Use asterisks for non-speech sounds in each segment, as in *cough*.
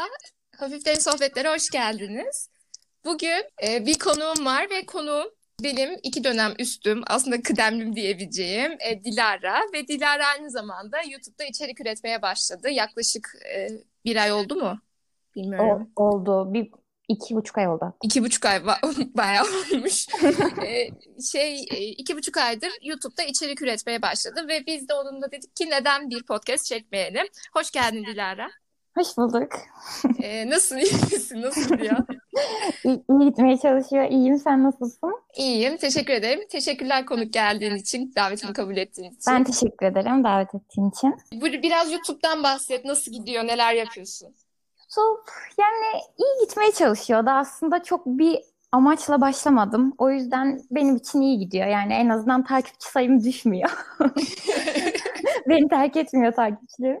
Merhaba, Hafiften Sohbetlere hoş geldiniz. Bugün e, bir konuğum var ve konuğum benim iki dönem üstüm, aslında kıdemlim diyebileceğim e, Dilara. Ve Dilara aynı zamanda YouTube'da içerik üretmeye başladı. Yaklaşık e, bir ay oldu mu? Bilmiyorum. O, oldu. Bir iki buçuk ay oldu. İki buçuk ay *laughs* bayağı olmuş. ee, şey iki buçuk aydır YouTube'da içerik üretmeye başladı ve biz de onunla dedik ki neden bir podcast çekmeyelim. Hoş geldin Dilara. Hoş bulduk. Ee, nasılsın? İyi misin? Nasıl diyor? *laughs* iyi, iyi gitmeye çalışıyor. İyiyim. Sen nasılsın? İyiyim. Teşekkür ederim. Teşekkürler konuk geldiğin için, davetimi kabul ettiğin için. Ben teşekkür ederim davet ettiğin için. Biraz YouTube'dan bahset. Nasıl gidiyor? Neler yapıyorsun? YouTube yani iyi gitmeye çalışıyor da aslında çok bir amaçla başlamadım. O yüzden benim için iyi gidiyor. Yani en azından takipçi sayım düşmüyor. *laughs* *laughs* Beni terk etmiyor takipçilerim.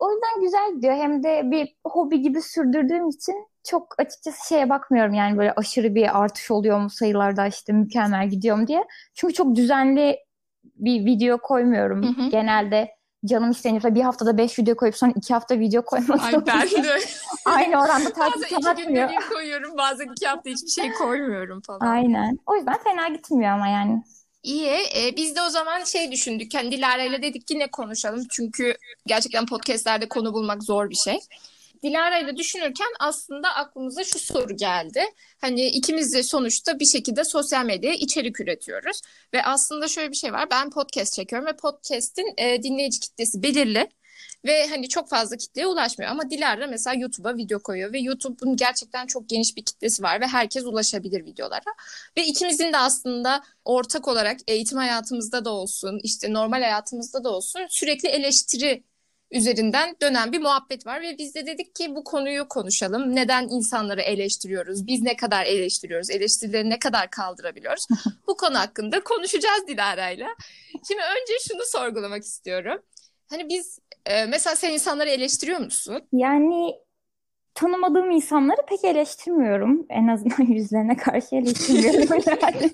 O yüzden güzel gidiyor. Hem de bir hobi gibi sürdürdüğüm için çok açıkçası şeye bakmıyorum yani böyle aşırı bir artış oluyor mu sayılarda işte mükemmel gidiyor mu diye. Çünkü çok düzenli bir video koymuyorum. Hı hı. Genelde canım isteniyorsa bir haftada beş video koyup sonra iki hafta video koymak Ay ben de. *laughs* Aynı oranda takip Bazen iki günde bir koyuyorum bazen iki hafta hiçbir şey koymuyorum falan. Aynen. O yüzden fena gitmiyor ama yani. İyi. E, biz de o zaman şey düşündük. Hani Dilara ile dedik ki ne konuşalım. Çünkü gerçekten podcastlerde konu bulmak zor bir şey. Dilara ile düşünürken aslında aklımıza şu soru geldi. Hani ikimiz de sonuçta bir şekilde sosyal medyaya içerik üretiyoruz. Ve aslında şöyle bir şey var. Ben podcast çekiyorum ve podcast'in e, dinleyici kitlesi belirli. Ve hani çok fazla kitleye ulaşmıyor. Ama Dilara mesela YouTube'a video koyuyor ve YouTube'un gerçekten çok geniş bir kitlesi var ve herkes ulaşabilir videolara. Ve ikimizin de aslında ortak olarak eğitim hayatımızda da olsun, işte normal hayatımızda da olsun sürekli eleştiri üzerinden dönen bir muhabbet var ve biz de dedik ki bu konuyu konuşalım. Neden insanları eleştiriyoruz? Biz ne kadar eleştiriyoruz? Eleştirileri ne kadar kaldırabiliyoruz? *laughs* bu konu hakkında konuşacağız Dilara'yla. Şimdi önce şunu sorgulamak istiyorum. Hani biz e, mesela sen insanları eleştiriyor musun? Yani tanımadığım insanları pek eleştirmiyorum. En azından *laughs* yüzlerine karşı eleştirmiyorum *laughs* yani.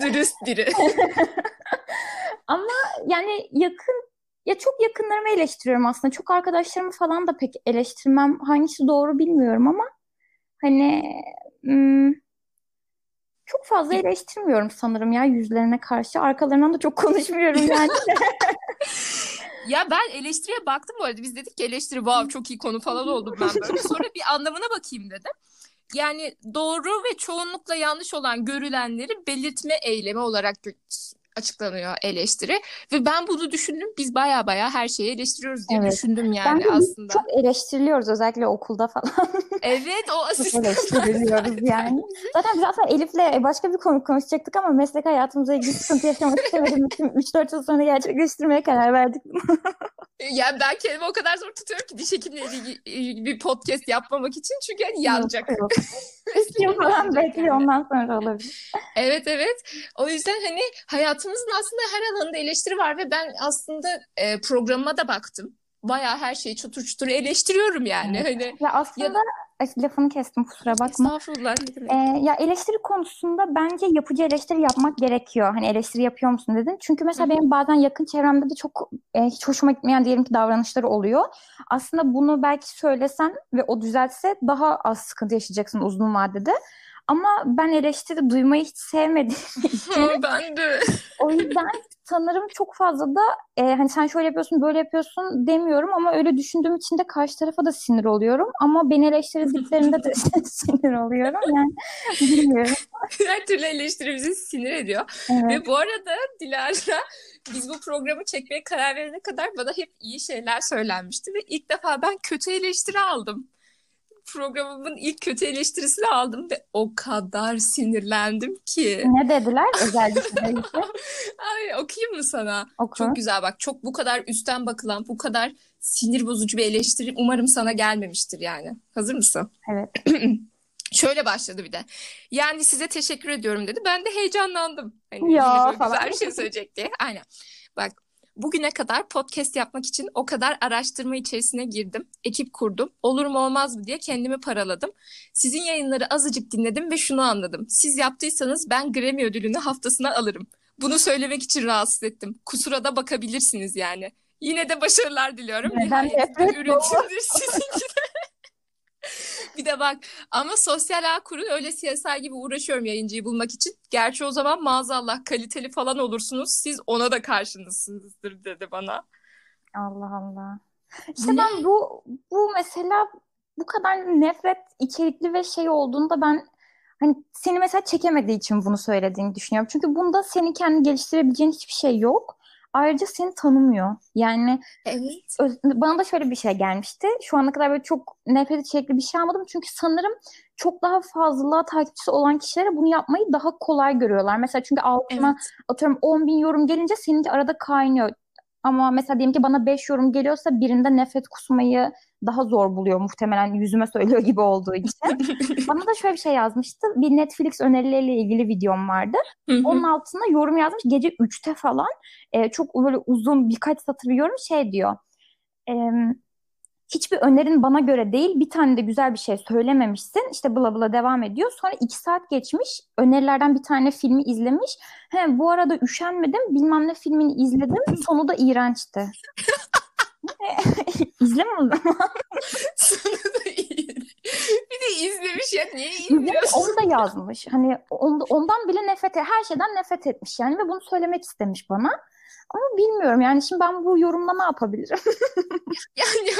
Dürüst biri. *laughs* Ama yani yakın ya çok yakınlarımı eleştiriyorum aslında. Çok arkadaşlarımı falan da pek eleştirmem. Hangisi doğru bilmiyorum ama hani ım, çok fazla eleştirmiyorum sanırım ya yüzlerine karşı. Arkalarından da çok konuşmuyorum yani. Ya ben eleştiriye baktım bu arada. Biz dedik ki eleştiri wow çok iyi konu falan oldum ben *laughs* böyle. Sonra bir anlamına bakayım dedim. Yani doğru ve çoğunlukla yanlış olan görülenleri belirtme eylemi olarak açıklanıyor eleştiri. Ve ben bunu düşündüm. Biz baya baya her şeyi eleştiriyoruz diye evet. düşündüm yani Bence aslında. Çok eleştiriliyoruz özellikle okulda falan. *laughs* evet o asistan. eleştiriliyoruz *laughs* yani. Zaten biz aslında Elif'le başka bir konu konuşacaktık ama meslek hayatımıza ilgili sıkıntı yaşamak istemediğim için 3-4 yıl sonra gerçekleştirmeye karar verdik. *laughs* yani ben kendimi o kadar zor tutuyorum ki diş hekimle ilgili bir podcast yapmamak için çünkü hani yanacak. Yok, yok. Falan bekliyor ondan sonra olabilir. Evet evet. O yüzden hani hayatımızın aslında her alanında eleştiri var ve ben aslında e, programıma da baktım. Bayağı her şeyi çutur çutur eleştiriyorum yani. Evet. Hani, ya aslında ya... Lafını kestim kusura bakma. Estağfurullah. Ee, ya eleştiri konusunda bence yapıcı eleştiri yapmak gerekiyor. Hani eleştiri yapıyor musun dedin. Çünkü mesela Hı-hı. benim bazen yakın çevremde de çok e, hiç hoşuma gitmeyen diyelim ki davranışları oluyor. Aslında bunu belki söylesen ve o düzeltse daha az sıkıntı yaşayacaksın uzun vadede. Ama ben eleştiri duymayı hiç sevmediğim *laughs* için. *laughs* ben de. O yüzden sanırım çok fazla da e, hani sen şöyle yapıyorsun böyle yapıyorsun demiyorum ama öyle düşündüğüm için de karşı tarafa da sinir oluyorum. Ama beni eleştirdiklerinde de *laughs* sinir oluyorum yani bilmiyorum. Her türlü eleştiri bizi sinir ediyor. Evet. Ve bu arada Dilara biz bu programı çekmeye karar verene kadar bana hep iyi şeyler söylenmişti ve ilk defa ben kötü eleştiri aldım programımın ilk kötü eleştirisini aldım ve o kadar sinirlendim ki. Ne dediler özellikle? *laughs* Ay okuyayım mı sana? Oku. Çok güzel bak. Çok bu kadar üstten bakılan, bu kadar sinir bozucu bir eleştiri umarım sana gelmemiştir yani. Hazır mısın? Evet. *clears throat* Şöyle başladı bir de. Yani size teşekkür ediyorum dedi. Ben de heyecanlandım. Hani ya falan. Güzel bir şey söyleyecek diye. Aynen. Bak Bugüne kadar podcast yapmak için o kadar araştırma içerisine girdim, ekip kurdum. Olur mu olmaz mı diye kendimi paraladım. Sizin yayınları azıcık dinledim ve şunu anladım. Siz yaptıysanız ben Grammy ödülünü haftasına alırım. Bunu söylemek için rahatsız ettim. Kusura da bakabilirsiniz yani. Yine de başarılar diliyorum. Neden Nihayet üretimdir sizinki de. *laughs* Bir de bak ama sosyal ağ kurun öyle CSI gibi uğraşıyorum yayıncıyı bulmak için. Gerçi o zaman maazallah kaliteli falan olursunuz. Siz ona da karşınızsınızdır dedi bana. Allah Allah. İşte ben bu bu mesela bu kadar nefret içerikli ve şey olduğunda ben hani seni mesela çekemediği için bunu söylediğini düşünüyorum. Çünkü bunda senin kendi geliştirebileceğin hiçbir şey yok. Ayrıca seni tanımıyor. Yani Evet. öz- bana da şöyle bir şey gelmişti. Şu ana kadar böyle çok nefret içerikli bir şey almadım. Çünkü sanırım çok daha fazla takipçisi olan kişilere bunu yapmayı daha kolay görüyorlar. Mesela çünkü altına Evet. atıyorum 10 bin yorum gelince seninki arada kaynıyor. Ama mesela diyelim ki bana 5 yorum geliyorsa birinde nefret kusmayı daha zor buluyor muhtemelen yüzüme söylüyor gibi olduğu için. *laughs* Bana da şöyle bir şey yazmıştı. Bir Netflix önerileriyle ilgili videom vardı. Onun altına yorum yazmış gece 3'te falan. Ee, çok böyle uzun birkaç satır bir yorum şey diyor. Em, hiçbir önerin bana göre değil. Bir tane de güzel bir şey söylememişsin. İşte bla bla devam ediyor. Sonra iki saat geçmiş. Önerilerden bir tane filmi izlemiş. He, bu arada üşenmedim. Bilmem ne filmini izledim. Sonu da iğrençti. *laughs* İzleme o zaman. *laughs* Sonu da iyi. Bir de izlemiş ya niye izliyorsun? onu da yazmış. Hani on- ondan bile nefret et, her şeyden nefret etmiş yani ve bunu söylemek istemiş bana. Ama bilmiyorum yani şimdi ben bu yorumla ne yapabilirim? *laughs* Yani ne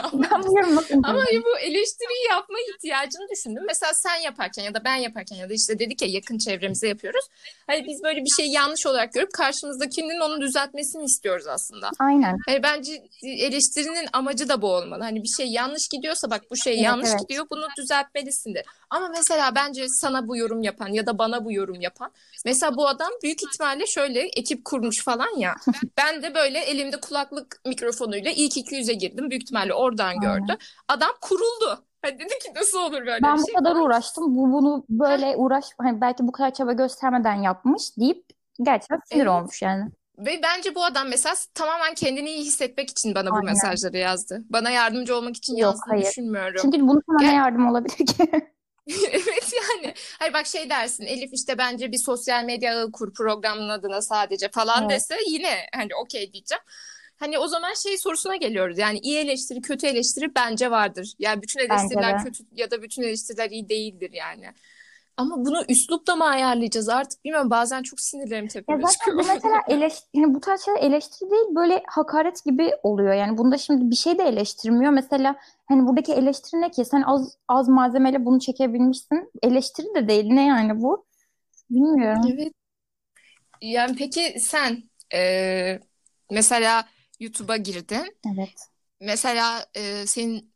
yapayım? Ben bu yorumu nasıl Ama yapabilirim? bu eleştiriyi yapma ihtiyacını düşündüm. Mesela sen yaparken ya da ben yaparken ya da işte dedik ya yakın çevremize yapıyoruz. Hani biz böyle bir şeyi yanlış olarak görüp karşımızdakinin onu düzeltmesini istiyoruz aslında. Aynen. Hani bence eleştirinin amacı da bu olmalı. Hani bir şey yanlış gidiyorsa bak bu şey Evet, yanlış evet. gidiyor bunu düzeltmelisindir. Ama mesela bence sana bu yorum yapan ya da bana bu yorum yapan mesela bu adam büyük ihtimalle şöyle ekip kurmuş falan ya. Ben de böyle elimde kulaklık mikrofonuyla ilk 200'e girdim. Büyük ihtimalle oradan gördü. Adam kuruldu. Hani dedi ki nasıl olur böyle Ben bir bu şey? kadar uğraştım. Bu bunu böyle uğraş hani belki bu kadar çaba göstermeden yapmış deyip gerçekten sinir Evet. olmuş yani. Ve bence bu adam mesela tamamen kendini iyi hissetmek için bana bu Aynen. mesajları yazdı. Bana yardımcı olmak için Yok, yazdığını hayır. düşünmüyorum. Çünkü bunun sana ne Gel- yardım olabilir ki? *laughs* *laughs* Evet yani. Hayır bak şey dersin Elif işte bence bir sosyal medya ağı kur programın adına sadece falan Evet. dese yine hani okey diyeceğim. Hani o zaman şey sorusuna geliyoruz. Yani iyi eleştiri, kötü eleştiri bence vardır. Yani bütün eleştiriler kötü ya da bütün eleştiriler iyi değildir yani. Ama bunu üslupla mı ayarlayacağız artık bilmiyorum. Bazen çok sinirlerim Ya tepeme zaten çıkıyor. bu mesela *laughs* eleş yani bu tarz şeyler eleştiri değil böyle hakaret gibi oluyor. Yani bunda şimdi bir şey de eleştirmiyor. Mesela hani buradaki eleştiri ne ki? Sen az az malzemeyle bunu çekebilmişsin. Eleştiri de değil. Ne yani bu? Bilmiyorum. Evet. Yani peki sen e, mesela YouTube'a girdin. Evet. Mesela e, senin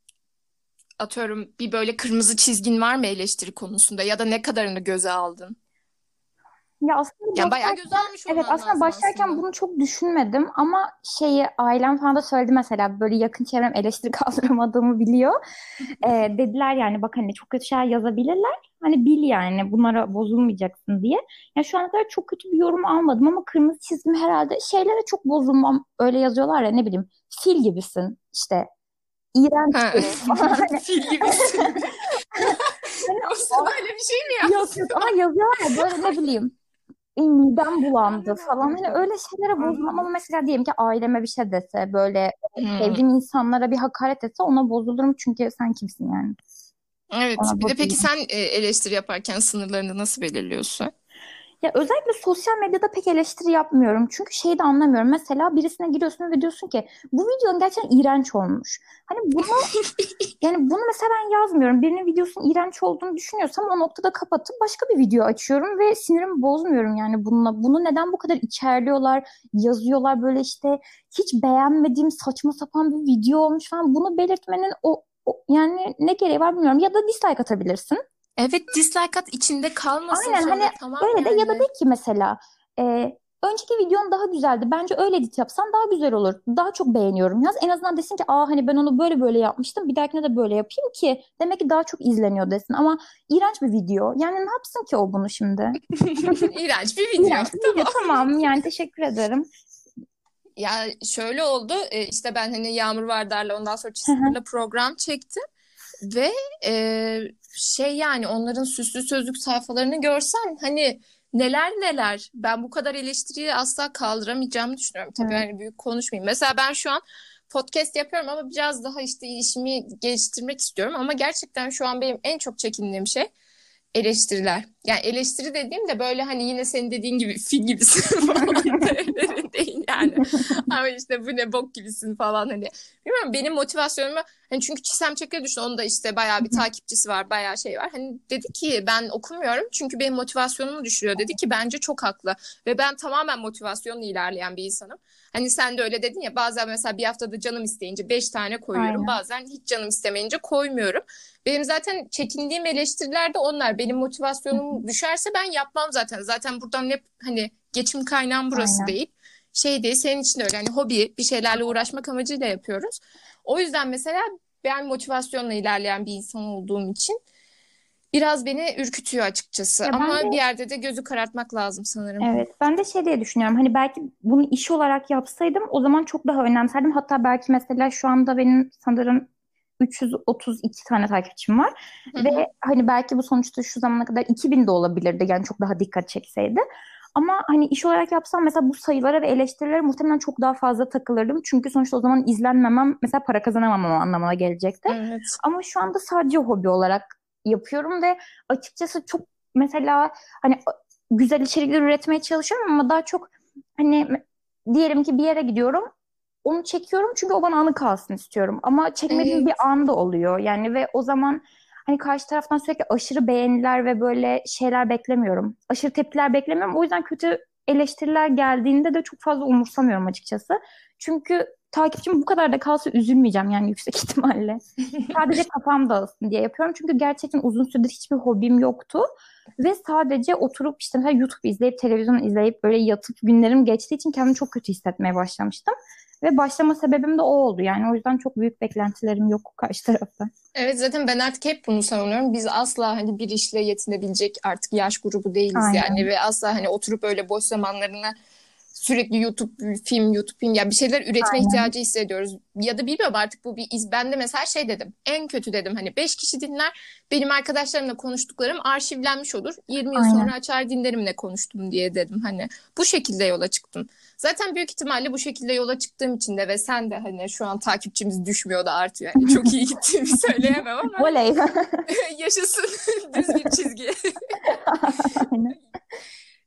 atıyorum bir böyle kırmızı çizgin var mı eleştiri konusunda ya da ne kadarını göze aldın? Ya aslında Yani bayağı göze almış Evet aslında başlarken aslında. bunu çok düşünmedim ama şeyi ailem falan da söyledi mesela böyle yakın çevrem eleştiri *laughs* kaldıramadığımı biliyor. Ee, dediler yani bak hani çok kötü şeyler yazabilirler. Hani bil yani bunlara bozulmayacaksın diye. Ya şu ana kadar çok kötü bir yorum almadım ama kırmızı çizgim herhalde şeylere çok bozulmam. Öyle yazıyorlar ya ne bileyim fil gibisin işte. İğrenç Ha. Hani *laughs* Fil gibisin. *laughs* Sana öyle bir şey mi ya? Yok yok ama yazıyorlar ya böyle ne bileyim "E, midem bulandı falan hani öyle şeylere bozulmam ama mesela diyelim ki aileme bir şey dese böyle Hmm. sevdiğim insanlara bir hakaret etse ona bozulurum çünkü sen kimsin yani. Evet. Ona Bir de peki bozulurum. sen e, eleştiri yaparken sınırlarını nasıl belirliyorsun? Ya özellikle sosyal medyada pek eleştiri yapmıyorum. Çünkü şeyi de anlamıyorum. Mesela birisine giriyorsun ve diyorsun ki bu videonun gerçekten iğrenç olmuş. Hani bunu *laughs* yani bunu mesela ben yazmıyorum. Birinin videosunun iğrenç olduğunu düşünüyorsam o noktada kapatıp başka bir video açıyorum ve sinirimi bozmuyorum yani bununla. Bunu neden bu kadar içerliyorlar, yazıyorlar böyle işte hiç beğenmediğim saçma sapan bir video olmuş falan. Bunu belirtmenin o, o- yani ne gereği var bilmiyorum. Ya da dislike atabilirsin. Evet dislike at içinde kalmasın Aynen, sonra hani tamam Öyle de ya da yani. de ki mesela e, önceki videon daha güzeldi. Bence öyle edit yapsan daha güzel olur. Daha çok beğeniyorum yaz. En azından desin ki aa hani ben onu böyle böyle yapmıştım. Bir dahakine de böyle yapayım ki demek ki daha çok izleniyor desin. Ama iğrenç bir video. Yani ne yapsın ki o bunu şimdi? *laughs* İğrenç bir video. İğrenç bir video. Tamam yani teşekkür ederim. Ya şöyle oldu işte ben hani Yağmur Vardar'la ondan sonra Çizgi'yle program çektim ve e, şey yani onların süslü sözlük sayfalarını görsen hani neler neler ben bu kadar eleştiriyi asla kaldıramayacağımı düşünüyorum. Tabii Evet. hani büyük konuşmayayım. Mesela ben şu an podcast yapıyorum ama biraz daha işte işimi geliştirmek istiyorum. Ama gerçekten şu an benim en çok çekindiğim şey eleştiriler. Yani eleştiri dediğim de böyle hani yine senin dediğin gibi fil gibisin *laughs* falan değil yani. Ama işte bu ne bok gibisin falan hani. Bilmiyorum benim motivasyonumu hani çünkü Çisem Çakır'a düştü. Onun da işte bayağı bir takipçisi var, bayağı şey var. Hani dedi ki ben okumuyorum çünkü benim motivasyonumu düşürüyor. Dedi ki bence çok haklı. Ve ben tamamen motivasyonla ilerleyen bir insanım. Hani sen de öyle dedin ya bazen mesela bir haftada canım isteyince beş tane koyuyorum. Aynen. Bazen hiç canım istemeyince koymuyorum. Benim zaten çekindiğim eleştiriler de onlar. Benim motivasyonum düşerse ben yapmam zaten. Zaten buradan hep hani geçim kaynağım burası Aynen. değil. Şey değil senin için de öyle. Hani hobi bir şeylerle uğraşmak amacıyla yapıyoruz. O yüzden mesela ben motivasyonla ilerleyen bir insan olduğum için biraz beni ürkütüyor açıkçası. Ya Ama de, bir yerde de gözü karartmak lazım sanırım. Evet. Ben de şey diye düşünüyorum. Hani belki bunu iş olarak yapsaydım o zaman çok daha önemserdim. Hatta belki mesela şu anda benim sanırım 332 tane takipçim var. Hı-hı. Ve hani belki bu sonuçta şu zamana kadar 2000 de olabilirdi. Yani çok daha dikkat çekseydi. Ama hani iş olarak yapsam mesela bu sayılara ve eleştirilere muhtemelen çok daha fazla takılırdım. Çünkü sonuçta o zaman izlenmemem mesela para kazanamamam anlamına gelecekti. Evet. Ama şu anda sadece hobi olarak yapıyorum ve açıkçası çok mesela hani güzel içerikler üretmeye çalışıyorum ama daha çok hani diyelim ki bir yere gidiyorum onu çekiyorum çünkü o bana anı kalsın istiyorum. Ama çekmediğim evet. bir anda oluyor. Yani ve o zaman hani karşı taraftan sürekli aşırı beğeniler ve böyle şeyler beklemiyorum. Aşırı tepkiler beklemiyorum. O yüzden kötü eleştiriler geldiğinde de çok fazla umursamıyorum açıkçası. Çünkü takipçim bu kadar da kalsa üzülmeyeceğim yani yüksek *laughs* ihtimalle. sadece kafam dağılsın diye yapıyorum. Çünkü gerçekten uzun süredir hiçbir hobim yoktu. Ve sadece oturup işte mesela YouTube izleyip, televizyon izleyip böyle yatıp günlerim geçtiği için kendimi çok kötü hissetmeye başlamıştım. Ve başlama sebebim de o oldu. Yani o yüzden çok büyük beklentilerim yok karşı taraftan. Evet zaten ben artık hep bunu savunuyorum. Biz asla hani bir işle yetinebilecek artık yaş grubu değiliz Aynen. yani ve asla hani oturup öyle boş zamanlarına sürekli YouTube film, YouTube film ya bir şeyler üretme Aynen. ihtiyacı hissediyoruz. Ya da bilmiyorum artık bu bir iz. Ben de mesela şey dedim. En kötü dedim hani 5 kişi dinler. Benim arkadaşlarımla konuştuklarım arşivlenmiş olur. 20 yıl Aynen. sonra açar dinlerim ne konuştum diye dedim hani. Bu şekilde yola çıktım. Zaten büyük ihtimalle bu şekilde yola çıktığım için de ve sen de hani şu an takipçimiz düşmüyor da artıyor. Yani çok iyi gittiğimi *laughs* söyleyemem ama. Oley. *laughs* yaşasın *laughs* düz bir çizgi.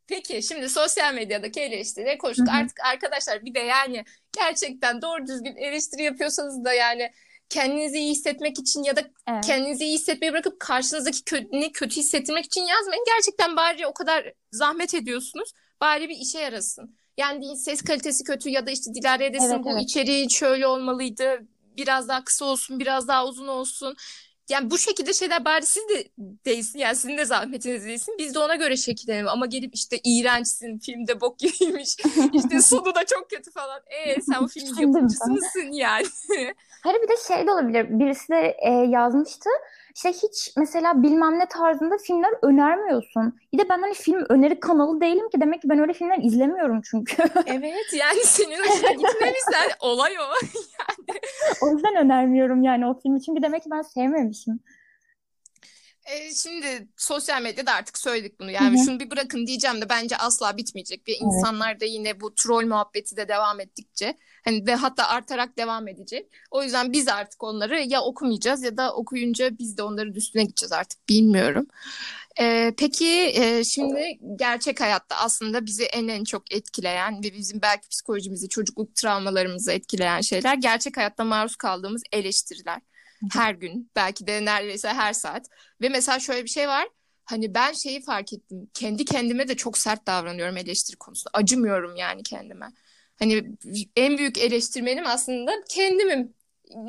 Peki şimdi sosyal medyadaki eleştiri konuştuk. Hı-hı. Artık arkadaşlar bir de yani gerçekten doğru düzgün eleştiri yapıyorsanız da yani kendinizi iyi hissetmek için ya da evet. kendinizi iyi hissetmeyi bırakıp karşınızdaki kötü, kötü hissettirmek için yazmayın. Gerçekten bari o kadar zahmet ediyorsunuz. Bari bir işe yarasın. Yani ses kalitesi kötü ya da işte Dilara'ya desin evet, bu evet. içeriği şöyle olmalıydı. Biraz daha kısa olsun, biraz daha uzun olsun. Yani bu şekilde şeyler bari siz de değilsin. Yani sizin de zahmetiniz değilsin. Biz de ona göre şekillenelim. Ama gelip işte iğrençsin, filmde bok gibiymiş. işte *laughs* sonu da çok kötü falan. E sen o film yapımcısı mısın yani? Hayır bir de şey de olabilir. Birisi de e, yazmıştı işte hiç mesela bilmem ne tarzında filmler önermiyorsun. Bir de ben hani film öneri kanalı değilim ki demek ki ben öyle filmler izlemiyorum çünkü. *laughs* evet yani senin hoşuna gitmemişler olay o. *laughs* yani. O yüzden önermiyorum yani o filmi çünkü demek ki ben sevmemişim. E, şimdi sosyal medyada artık söyledik bunu. Yani Hı-hı. şunu bir bırakın diyeceğim de bence asla bitmeyecek. Ve evet. insanlar da yine bu troll muhabbeti de devam ettikçe hani ve hatta artarak devam edecek. O yüzden biz artık onları ya okumayacağız ya da okuyunca biz de onların üstüne gideceğiz artık bilmiyorum. Ee, peki e, şimdi gerçek hayatta aslında bizi en en çok etkileyen ve bizim belki psikolojimizi, çocukluk travmalarımızı etkileyen şeyler gerçek hayatta maruz kaldığımız eleştiriler *laughs* her gün belki de neredeyse her saat. Ve mesela şöyle bir şey var. Hani ben şeyi fark ettim. Kendi kendime de çok sert davranıyorum eleştiri konusunda. Acımıyorum yani kendime. Hani en büyük eleştirmenim aslında kendimim.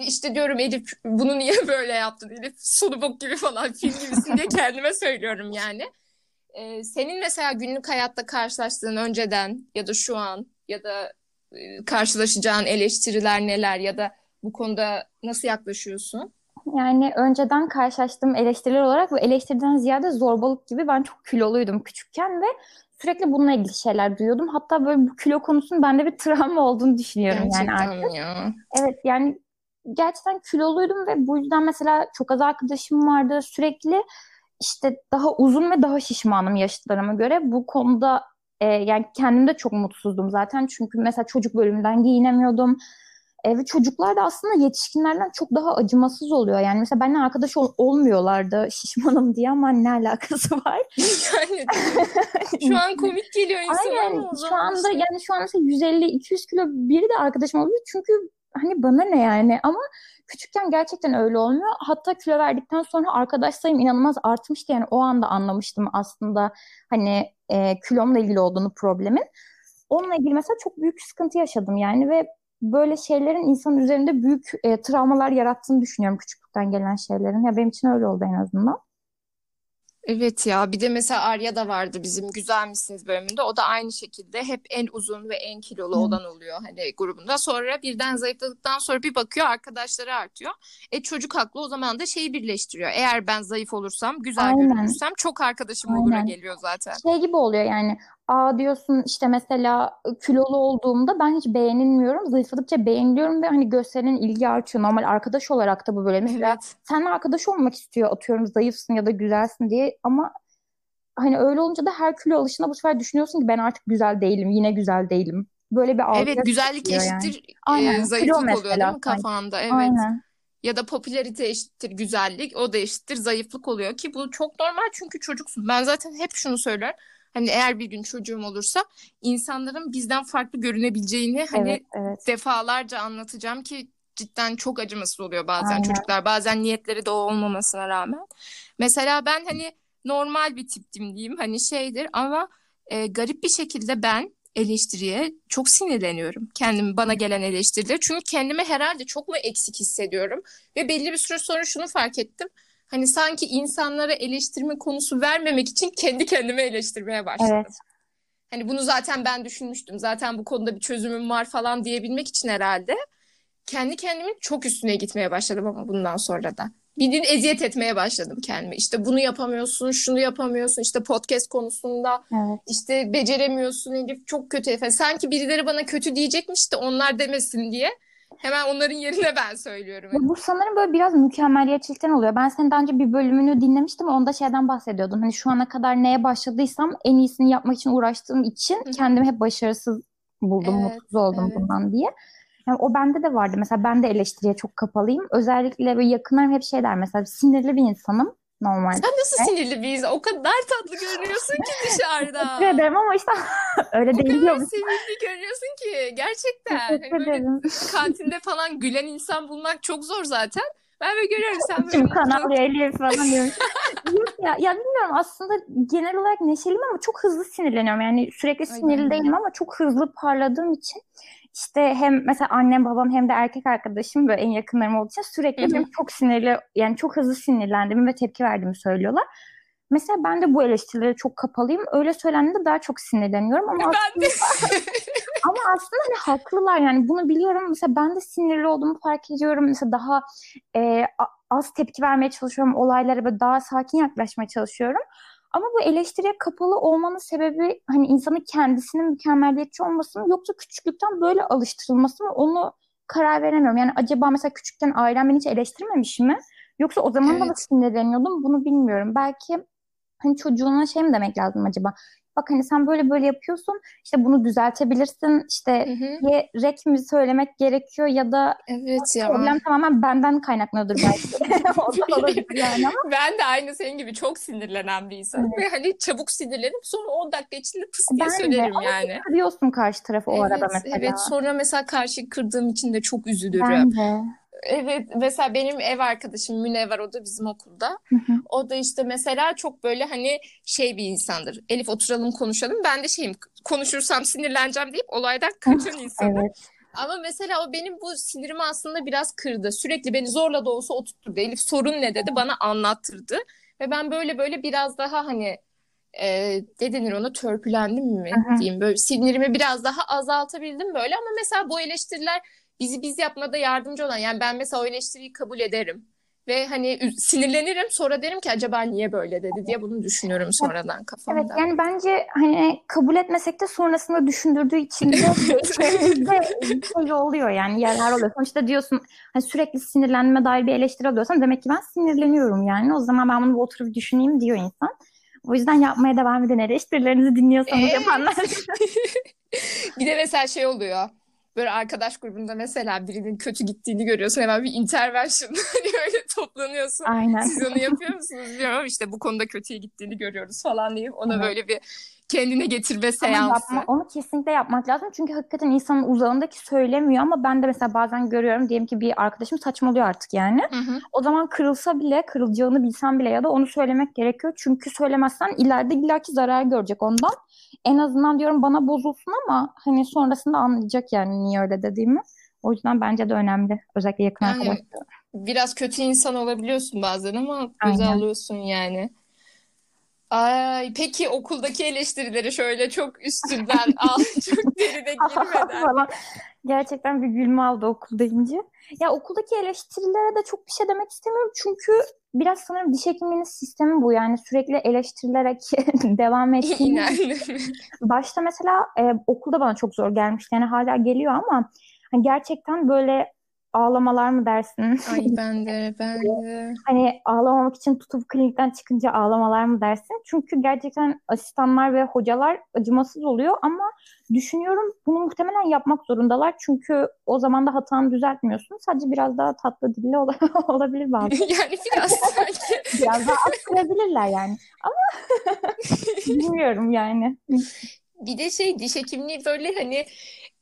İşte diyorum Elif bunu niye *laughs* böyle yaptın? Elif sonu bok gibi falan film gibisin diye kendime söylüyorum yani. Ee, senin mesela günlük hayatta karşılaştığın önceden ya da şu an ya da e, karşılaşacağın eleştiriler neler ya da bu konuda nasıl yaklaşıyorsun? Yani önceden karşılaştığım eleştiriler olarak bu eleştiriden ziyade zorbalık gibi ben çok kiloluydum küçükken ve sürekli bununla ilgili şeyler duyuyordum. Hatta böyle bu kilo konusunun bende bir travma olduğunu düşünüyorum gerçekten yani artık. Ya. Evet yani gerçekten kiloluydum ve bu yüzden mesela çok az arkadaşım vardı. Sürekli işte daha uzun ve daha şişmanım yaşıtlarıma göre. Bu konuda e, yani kendimde çok mutsuzdum zaten. Çünkü mesela çocuk bölümünden giyinemiyordum E, ve çocuklar da aslında yetişkinlerden çok daha acımasız oluyor. Yani mesela benimle arkadaş ol- olmuyorlardı şişmanım diye ama ne alakası *laughs* var? Yani *laughs* şu an komik geliyor insana Aynen. Şu anda işte- yani şu an mesela 150-200 kilo biri de arkadaşım oluyor. Çünkü hani bana ne yani ama küçükken gerçekten öyle olmuyor. Hatta kilo verdikten sonra arkadaş sayım inanılmaz artmıştı. Yani o anda anlamıştım aslında hani e, kilomla ilgili olduğunu problemin. Onunla ilgili mesela çok büyük sıkıntı yaşadım yani ve böyle şeylerin insanın üzerinde büyük e, travmalar yarattığını düşünüyorum küçüklükten gelen şeylerin. Ya benim için öyle oldu en azından. Evet ya bir de mesela Arya da vardı bizim Güzel Misiniz bölümünde. O da aynı şekilde hep en uzun ve en kilolu Hı. olan oluyor hani grubunda. Sonra birden zayıfladıktan sonra bir bakıyor arkadaşları artıyor. E çocuk haklı o zaman da şeyi birleştiriyor. Eğer ben zayıf olursam, güzel Aynen. görünürsem çok arkadaşım olura Aynen. geliyor zaten. Şey gibi oluyor yani. Aa diyorsun işte mesela kilolu olduğumda ben hiç beğenilmiyorum. Zayıfladıkça beğeniliyorum ve hani gösterilen ilgi artıyor. Normal arkadaş olarak da bu böyle. Mesela Evet. seninle arkadaş olmak istiyor atıyorum zayıfsın ya da güzelsin diye ama hani öyle olunca da her kilo alışına bu sefer düşünüyorsun ki ben artık güzel değilim, yine güzel değilim. Böyle bir algıya Evet güzellik çıkıyor yani. eşittir e, Aynen. Kilo zayıflık oluyor değil mi kafanda? Evet. Aynen. Ya da popülarite eşittir güzellik, o da eşittir zayıflık oluyor ki bu çok normal çünkü çocuksun. Ben zaten hep şunu söylerim. Hani eğer bir gün çocuğum olursa insanların bizden farklı görünebileceğini hani Evet, evet. defalarca anlatacağım ki cidden çok acımasız oluyor bazen Aynen. çocuklar. Bazen niyetleri de o olmamasına rağmen. Mesela ben hani normal bir tiptim diyeyim hani şeydir ama e, garip bir şekilde ben eleştiriye çok sinirleniyorum. Kendimi bana gelen eleştirileri. Çünkü kendimi herhalde çok mu eksik hissediyorum ve belli bir süre sonra şunu fark ettim. Hani sanki insanlara eleştirme konusu vermemek için kendi kendime eleştirmeye başladım. Evet. Hani bunu zaten ben düşünmüştüm. Zaten bu konuda bir çözümüm var falan diyebilmek için herhalde. Kendi kendimin çok üstüne gitmeye başladım ama bundan sonra da. Bildiğin eziyet etmeye başladım kendime. İşte bunu yapamıyorsun, şunu yapamıyorsun. İşte podcast konusunda Evet. işte beceremiyorsun Elif çok kötü efendim. Sanki birileri bana kötü diyecekmiş de onlar demesin diye. Hemen onların yerine ben söylüyorum. Ya bu sanırım böyle biraz mükemmeliyetçilikten oluyor. Ben senin daha önce bir bölümünü dinlemiştim. Onda şeyden bahsediyordun. Hani şu ana kadar neye başladıysam en iyisini yapmak için uğraştığım için kendimi hep başarısız buldum, Evet, mutsuz oldum evet. bundan diye. Yani o bende de vardı. Mesela ben de eleştiriye çok kapalıyım. Özellikle böyle yakınlarım hep şey der. Mesela sinirli bir insanım normalde. Sen nasıl sinirli bir insan? O kadar tatlı görünüyorsun ki dışarıda. *laughs* Teşekkür ederim ama işte *laughs* öyle O değil kadar diyormuş. sevimli görünüyorsun ki gerçekten. Teşekkür Hani ederim. kantinde falan gülen insan bulmak çok zor zaten. Ben böyle görüyorum sen böyle Şimdi kanal Elif falan diyorum. *laughs* Yok ya, ya bilmiyorum aslında genel olarak neşeliyim ama çok hızlı sinirleniyorum. Yani sürekli sinirli de. değilim ama çok hızlı parladığım için işte hem mesela annem babam hem de erkek arkadaşım böyle en yakınlarım olduğu için sürekli Hı hı. benim çok sinirli yani çok hızlı sinirlendiğimi ve tepki verdiğimi söylüyorlar. Mesela ben de bu eleştirilere çok kapalıyım. Öyle söylendiğinde daha çok sinirleniyorum ama Ben de. *laughs* ama aslında hani haklılar yani bunu biliyorum. Mesela ben de sinirli olduğumu fark ediyorum. Mesela daha e, az tepki vermeye çalışıyorum olaylara ve daha sakin yaklaşmaya çalışıyorum. Ama bu eleştiriye kapalı olmanın sebebi hani insanın kendisinin mükemmeliyetçi olması mı yoksa küçüklükten böyle alıştırılması mı onu karar veremiyorum. Yani acaba mesela küçükken ailem beni hiç eleştirmemiş mi? Yoksa o zaman da Evet. sinirleniyordum bunu bilmiyorum. Belki hani çocuğuna şey mi demek lazım acaba? Bak hani sen böyle böyle yapıyorsun işte bunu düzeltebilirsin işte Hı hı. diye rek mi söylemek gerekiyor ya da Evet ya. problem tamamen benden kaynaklanıyordur belki. *laughs* *laughs* Yani ama Ben de aynı senin gibi çok sinirlenen bir insanım. Ve hani çabuk sinirlenip sonra 10 dakika içinde pıs diye ben de söylerim ama yani. kırıyorsun karşı tarafı o arada Evet, mesela. evet. Sonra mesela karşı kırdığım için de çok üzülürüm. Ben de. Evet, mesela benim ev arkadaşım Münevver, o da bizim okulda. Hı hı. O da işte mesela çok böyle hani şey bir insandır. Elif oturalım konuşalım. Ben de şeyim konuşursam sinirleneceğim deyip olaydan kaçan insanım. Evet. Ama mesela o benim bu sinirimi aslında biraz kırdı. Sürekli beni zorla da olsa oturtturdu. Elif sorun ne dedi bana anlattırdı. Ve ben böyle böyle biraz daha hani e, ne denir ona törpülendim mi diyeyim. Böyle sinirimi biraz daha azaltabildim böyle. Ama mesela bu eleştiriler bizi biz yapmada yardımcı olan. Yani ben mesela o eleştiriyi kabul ederim. Ve hani sinirlenirim sonra derim ki acaba niye böyle dedi diye bunu düşünüyorum sonradan Evet kafamda. yani bence hani kabul etmesek de sonrasında düşündürdüğü için de *laughs* içerimizde şey oluyor yani yarar oluyor. Sonuçta diyorsun hani sürekli sinirlenme dair bir eleştiri alıyorsan demek ki ben sinirleniyorum yani. O zaman ben bunu bir oturup düşüneyim diyor insan. O yüzden yapmaya devam edin eleştirilerinizi dinliyorsanız Evet. yapanlar. *laughs* Bir de mesela şey oluyor. Böyle arkadaş grubunda mesela birinin kötü gittiğini görüyorsun hemen bir intervention *laughs* hani öyle toplanıyorsun. Aynen. Siz onu yapıyor musunuz bilmiyorum ama işte bu konuda kötüye gittiğini görüyoruz falan deyip ona Evet. böyle bir kendine getirme Ama seansı. yapma, onu kesinlikle yapmak lazım. Çünkü hakikaten insanın uzağındaki söylemiyor ama ben de mesela bazen görüyorum diyelim ki bir arkadaşım saçmalıyor artık yani. Hı hı. O zaman kırılsa bile, kırılacağını bilsen bile ya da onu söylemek gerekiyor. Çünkü söylemezsen ileride illaki zarar görecek ondan. En azından diyorum bana bozulsun ama hani sonrasında anlayacak yani niye öyle dediğimi. O yüzden bence de önemli. Özellikle yakın Yani arkadaşlar. biraz kötü insan olabiliyorsun bazen ama göze alıyorsun yani. Ay, peki okuldaki eleştirileri şöyle çok üstünden *laughs* al, çok derine girmeden. falan. Gerçekten bir gülme aldı okul deyince. Ya okuldaki eleştirilere de çok bir şey demek istemiyorum. Çünkü biraz sanırım diş hekimliğinin sistemi bu. Yani sürekli eleştirilerek *laughs* devam ettiğini. İnan. *laughs* Başta mesela e, okulda bana çok zor gelmişti. Yani hala geliyor ama hani gerçekten böyle ağlamalar mı dersin? Ay *laughs* ben de, ben de. Hani ağlamamak için tutup klinikten çıkınca ağlamalar mı dersin? Çünkü gerçekten asistanlar ve hocalar acımasız oluyor ama düşünüyorum bunu muhtemelen yapmak zorundalar. Çünkü o zaman da hatanı düzeltmiyorsun. Sadece biraz daha tatlı dilli ol- *laughs* olabilir bazen. *laughs* Yani biraz sanki Biraz daha arttırabilirler yani. Ama bilmiyorum yani. bir de şey diş hekimliği böyle hani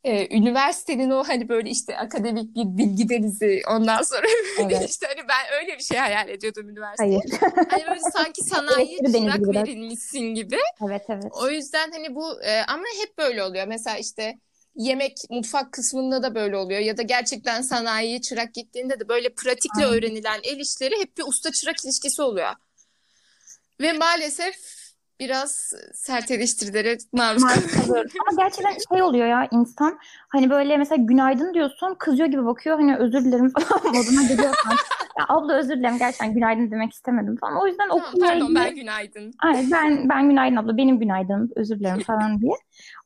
e, üniversitenin o hani böyle işte akademik bir bilgi denizi ondan sonra *laughs* Evet. işte hani ben öyle bir şey hayal ediyordum üniversiteyi. Hayır. *laughs* Hani böyle sanki denizi çırak verilmişsin gibi. Evet evet. O yüzden hani bu e, ama hep böyle oluyor. Mesela işte yemek mutfak kısmında da böyle oluyor ya da gerçekten sanayiye çırak gittiğinde de böyle pratikle Aynen. öğrenilen el işleri hep bir usta çırak ilişkisi oluyor. Ve maalesef biraz sert eleştirilere maruz kalıyorum. Ama gerçekten şey oluyor ya insan hani böyle mesela günaydın diyorsun kızıyor gibi bakıyor hani özür dilerim falan *laughs* moduna geliyor falan. Ya abla özür dilerim gerçekten günaydın demek istemedim falan. O yüzden Tamam, okulla pardon ilgili ben günaydın. Ay, ben ben günaydın abla benim günaydın özür dilerim falan diye.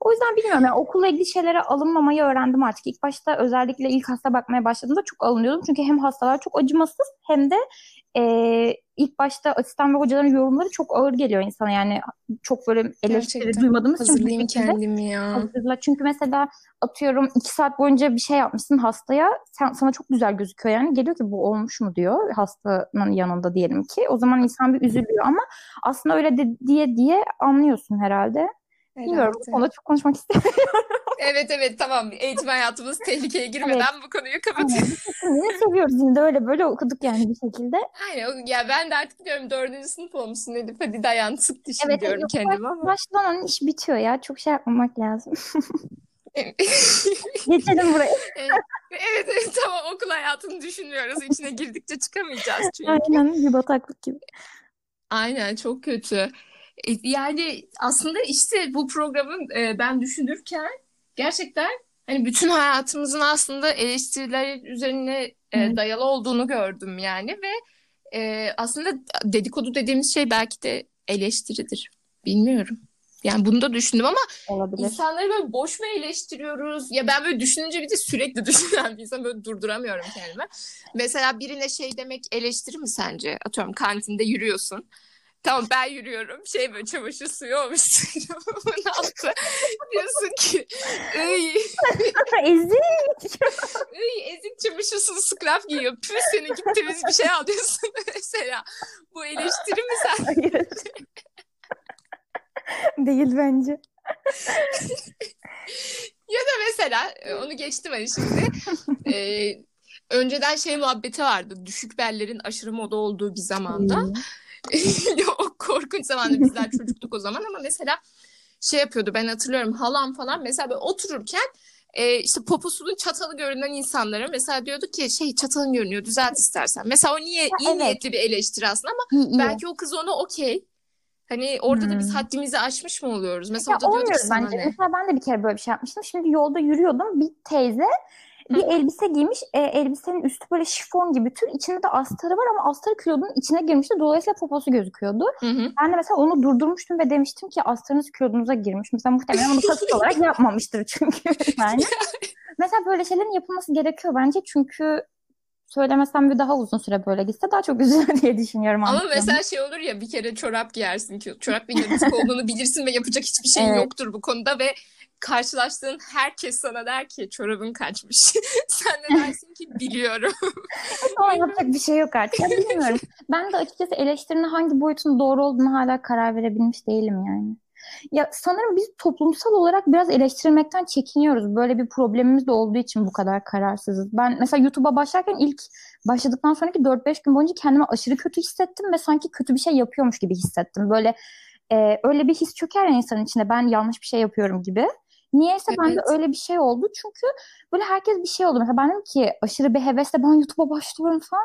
O yüzden bilmiyorum yani okulla ilgili şeylere alınmamayı öğrendim artık. İlk başta özellikle ilk hasta bakmaya başladığımda çok alınıyordum. Çünkü hem hastalar çok acımasız hem de e, ilk başta asistan ve hocaların yorumları çok ağır geliyor insana. Yani çok böyle eleştiri duymadığımız için Hazırlayayım kendimi ya. hazırla. Çünkü mesela atıyorum iki saat boyunca bir şey yapmışsın hastaya. Sen, sana çok güzel gözüküyor yani. Geliyor ki bu olmuş mu diyor hastanın yanında diyelim ki. O zaman insan bir üzülüyor ama aslında öyle de, diye diye anlıyorsun herhalde. Bilmiyorum bu Herhalde. konuda çok konuşmak *laughs* istemiyorum. Evet evet tamam. Eğitim hayatımız tehlikeye girmeden bu konuyu kapatıyoruz. *laughs* Yine seviyoruz yine de öyle böyle okuduk yani bir şekilde. Aynen. Ya ben de artık diyorum dördüncü sınıf olmuşsun Elif. Hadi dayan sık dişini Evet, diyorum yok, kendime ama. Başlanan iş bitiyor ya. Çok şey yapmamak lazım. *laughs* Geçelim buraya. *laughs* Evet evet tamam okul hayatını düşünmüyoruz. İçine girdikçe çıkamayacağız çünkü. Aynen bir bataklık gibi. Aynen çok kötü. E, Yani aslında işte bu programın e, ben düşünürken gerçekten hani bütün hayatımızın aslında eleştiriler üzerine e, dayalı olduğunu gördüm yani ve e, aslında dedikodu dediğimiz şey belki de eleştiridir. Bilmiyorum. Yani bunu da düşündüm ama Olabilir. insanları böyle boş mu eleştiriyoruz? Ya ben böyle düşününce bir de sürekli *laughs* düşünen bir insan böyle durduramıyorum kendimi. Mesela birine şey demek eleştiri mi sence? Atıyorum kantinde yürüyorsun. Tamam ben yürüyorum. Şey böyle çamaşır suyu olmuş *laughs* suyumun altı. Diyorsun ki ıy, *laughs* Ezik. ıy ezik çamaşır suyu scrap giyiyor. Püh senin git temiz bir şey al diyorsun *laughs* mesela. Bu eleştiri mi sen? Hayır. Değil bence. Ya da mesela e, onu geçtim hani şimdi. E, önceden şey muhabbeti vardı. Düşük bellerin aşırı moda olduğu bir zamanda. *laughs* o korkunç zamanda bizler çocuktuk o zaman ama mesela şey yapıyordu ben hatırlıyorum halam falan mesela böyle otururken e, işte poposunun çatalı görünen insanlara mesela diyordu ki şey çatalın görünüyor düzelt istersen. Mesela o niye iyi evet. niyetli bir eleştiri aslında ama iyi. belki o kız onu okey. Hani orada da biz Hmm. haddimizi aşmış mı oluyoruz? Mesela Ya o da diyordu ki olmuyoruz sana bence. ne? Mesela ben de bir kere böyle bir şey yapmıştım. Şimdi yolda yürüyordum. Bir teyze bir elbise giymiş. E, elbisenin üstü böyle şifon gibi tül. İçinde de astarı var ama astarı kilodunun içine girmişti. Dolayısıyla poposu gözüküyordu. Hı hı. Ben de mesela onu durdurmuştum ve demiştim ki astarınız kilodunuza girmiş. Mesela muhtemelen onu kasıt *laughs* olarak yapmamıştır çünkü. *laughs* Yani. Mesela böyle şeylerin yapılması gerekiyor bence. Çünkü söylemesem bir daha uzun süre böyle gitse daha çok üzülür diye düşünüyorum. Ama anlatıyorum. mesela şey olur ya bir kere çorap giyersin ki çorap bir olduğunu bilirsin ve yapacak hiçbir şeyin Evet. yoktur bu konuda ve karşılaştığın herkes sana der ki çorabın kaçmış. *laughs* Sen de dersin ki biliyorum. *laughs* Ama yapacak bir şey yok artık. Ya bilmiyorum. Ben de açıkçası eleştirinin hangi boyutun doğru olduğunu hala karar verebilmiş değilim yani. Ya sanırım biz toplumsal olarak biraz eleştirilmekten çekiniyoruz. Böyle bir problemimiz de olduğu için bu kadar kararsızız. Ben mesela YouTube'a başlarken ilk başladıktan sonraki 4-5 gün boyunca kendimi aşırı kötü hissettim ve sanki kötü bir şey yapıyormuş gibi hissettim. Böyle e, öyle bir his çöker ya insanın içinde ben yanlış bir şey yapıyorum gibi. Niyeyse bende Evet. öyle bir şey oldu. Çünkü böyle herkes bir şey oldu. Mesela ben dedim ki aşırı bir hevesle ben YouTube'a başlıyorum falan.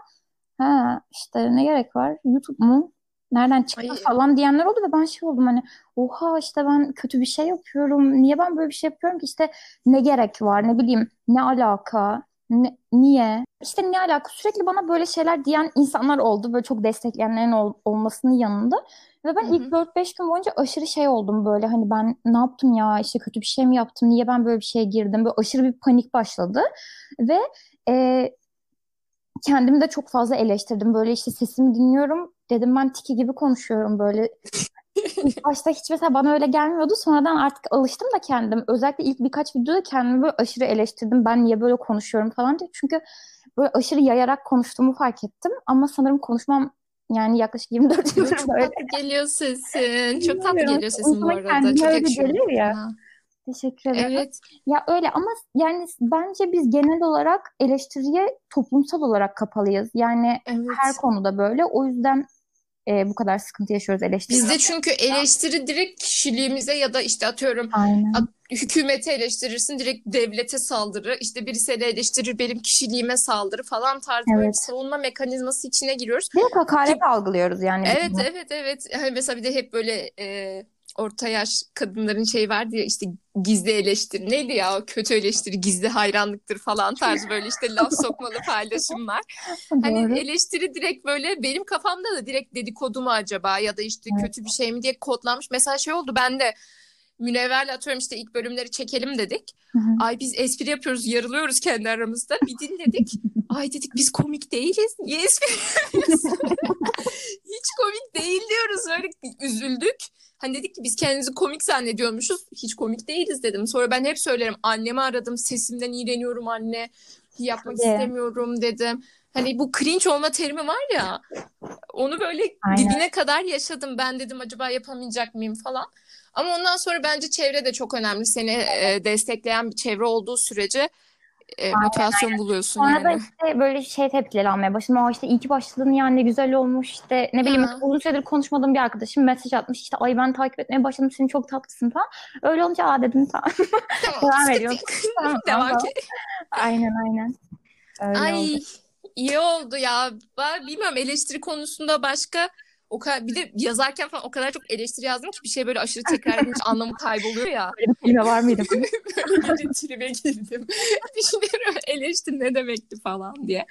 Ha işte ne gerek var? YouTube mu? Nereden çıktı Ay. falan diyenler oldu ve ben şey oldum hani oha işte ben kötü bir şey yapıyorum. Niye ben böyle bir şey yapıyorum ki? İşte ne gerek var? Ne bileyim ne alaka? Ne- niye? İşte ne alaka? Sürekli bana böyle şeyler diyen insanlar oldu. Böyle çok destekleyenlerin ol- olmasının yanında. Ve ben Hı ilk hı. 4-5 gün boyunca aşırı şey oldum böyle hani ben ne yaptım ya işte kötü bir şey mi yaptım niye ben böyle bir şeye girdim böyle aşırı bir panik başladı ve e, kendimi de çok fazla eleştirdim böyle işte sesimi dinliyorum dedim ben tiki gibi konuşuyorum böyle İlk başta hiç mesela bana öyle gelmiyordu sonradan artık alıştım da kendim özellikle ilk birkaç videoda kendimi böyle aşırı eleştirdim ben niye böyle konuşuyorum falan diye çünkü böyle aşırı yayarak konuştuğumu fark ettim ama sanırım konuşmam yani yaklaşık 24 Yo, yıldır çok böyle tatlı geliyor sesin. Çok tatlı geliyor sesin bu arada. kendine Çok öyle yakışıyor geliyor ya. sana. Teşekkür ederim. Evet. Ya öyle ama yani bence biz genel olarak eleştiriye toplumsal olarak kapalıyız. Yani Evet. her konuda böyle. O yüzden e, bu kadar sıkıntı yaşıyoruz eleştiride. Bizde çünkü eleştiri direkt kişiliğimize ya da işte atıyorum Aynen. at- hükümeti eleştirirsin direkt devlete saldırı işte birisi ele eleştirir benim kişiliğime saldırı falan tarzı böyle bir Evet. savunma mekanizması içine giriyoruz. Direkt hakaret algılıyoruz yani. Evet bunu. evet evet. Hani mesela bir de hep böyle e, orta yaş kadınların şey vardı ya işte gizli eleştiri neydi ya o kötü eleştiri gizli hayranlıktır falan tarzı böyle işte laf *laughs* sokmalı paylaşımlar. *laughs* Hani Doğru. eleştiri direkt böyle benim kafamda da direkt dedikodu mu acaba ya da işte kötü bir şey mi diye kodlanmış. Mesela şey oldu ben de Münevver'le atıyorum işte ilk bölümleri çekelim dedik. Hı hı. Ay biz espri yapıyoruz, yarılıyoruz kendi aramızda. Bir dinledik. *laughs* Ay dedik biz komik değiliz. Niye espri? *laughs* Hiç komik değil diyoruz. Böyle üzüldük. Hani dedik ki biz kendimizi komik zannediyormuşuz. Hiç komik değiliz dedim. Sonra ben hep söylerim. Annemi aradım. Sesimden iğreniyorum anne. Yapmak Tabii. istemiyorum dedim. Hani bu cringe olma terimi var ya. Onu böyle Aynen. dibine kadar yaşadım. Ben dedim acaba yapamayacak mıyım falan. Ama ondan sonra bence çevre de çok önemli. Seni e, destekleyen bir çevre olduğu sürece e, motivasyon buluyorsun Sonra da yani. işte böyle şey tepkileri almaya başladım. Aa işte iyi ki başladın ya ne güzel olmuş işte ne bileyim mesela uzun süredir konuşmadığım bir arkadaşım mesaj atmış işte ay ben takip etmeye başladım seni çok tatlısın falan. Öyle olunca aa dedim tamam. *laughs* Tamam, Devam yok. *laughs* Tamam, Devam tamam. ki. Aynen aynen. Öyle Ay oldu. iyi oldu ya. Ben bilmiyorum eleştiri konusunda başka o kadar bir de yazarken falan o kadar çok eleştiri yazdım ki bir şey böyle aşırı tekrar edince anlamı kayboluyor ya. Böyle bir kelime var mıydı? *laughs* Böyle tribe girdim. *laughs* Düşünüyorum eleştiri ne demekti falan diye.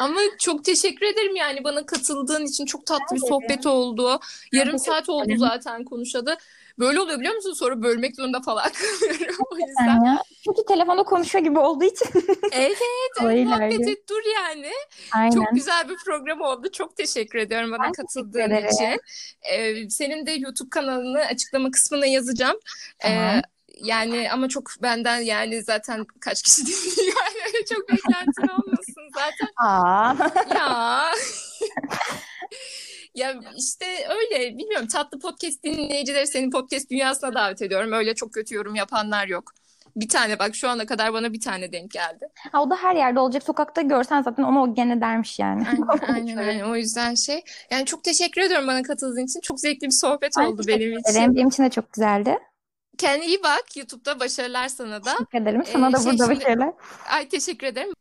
Ama çok teşekkür ederim yani bana katıldığın için çok tatlı bir sohbet oldu. Yarım saat oldu zaten konuşalı. Böyle oluyor biliyor musun? Sonra bölmek zorunda falan *laughs* kalıyorum o yüzden. Ya. Çünkü telefonda konuşuyor gibi olduğu için. Evet, evet muhabbet et dur yani. Aynen. Çok güzel bir program oldu. Çok teşekkür ediyorum bana Ben katıldığın için. Ee, senin de YouTube kanalını açıklama kısmına yazacağım. Ee, Tamam. yani ama çok benden yani zaten kaç kişi *laughs* dinliyor *laughs* çok beklentin olmasın zaten. Aa. Ya. *laughs* Ya işte öyle bilmiyorum tatlı podcast dinleyicileri senin podcast dünyasına davet ediyorum. Öyle çok kötü yorum yapanlar yok. Bir tane bak şu ana kadar bana bir tane denk geldi. Ha, o da her yerde olacak. Sokakta görsen zaten onu o gene dermiş yani. Aynen, *laughs* aynen, aynen. O yüzden şey. Yani çok teşekkür ediyorum bana katıldığın için. Çok zevkli bir sohbet Ben oldu benim ederim. için. Benim için de çok güzeldi. Kendine iyi bak. YouTube'da başarılar sana da. Teşekkür ederim. Sana Ee, da şey burada şimdi- başarılar. Ay teşekkür ederim.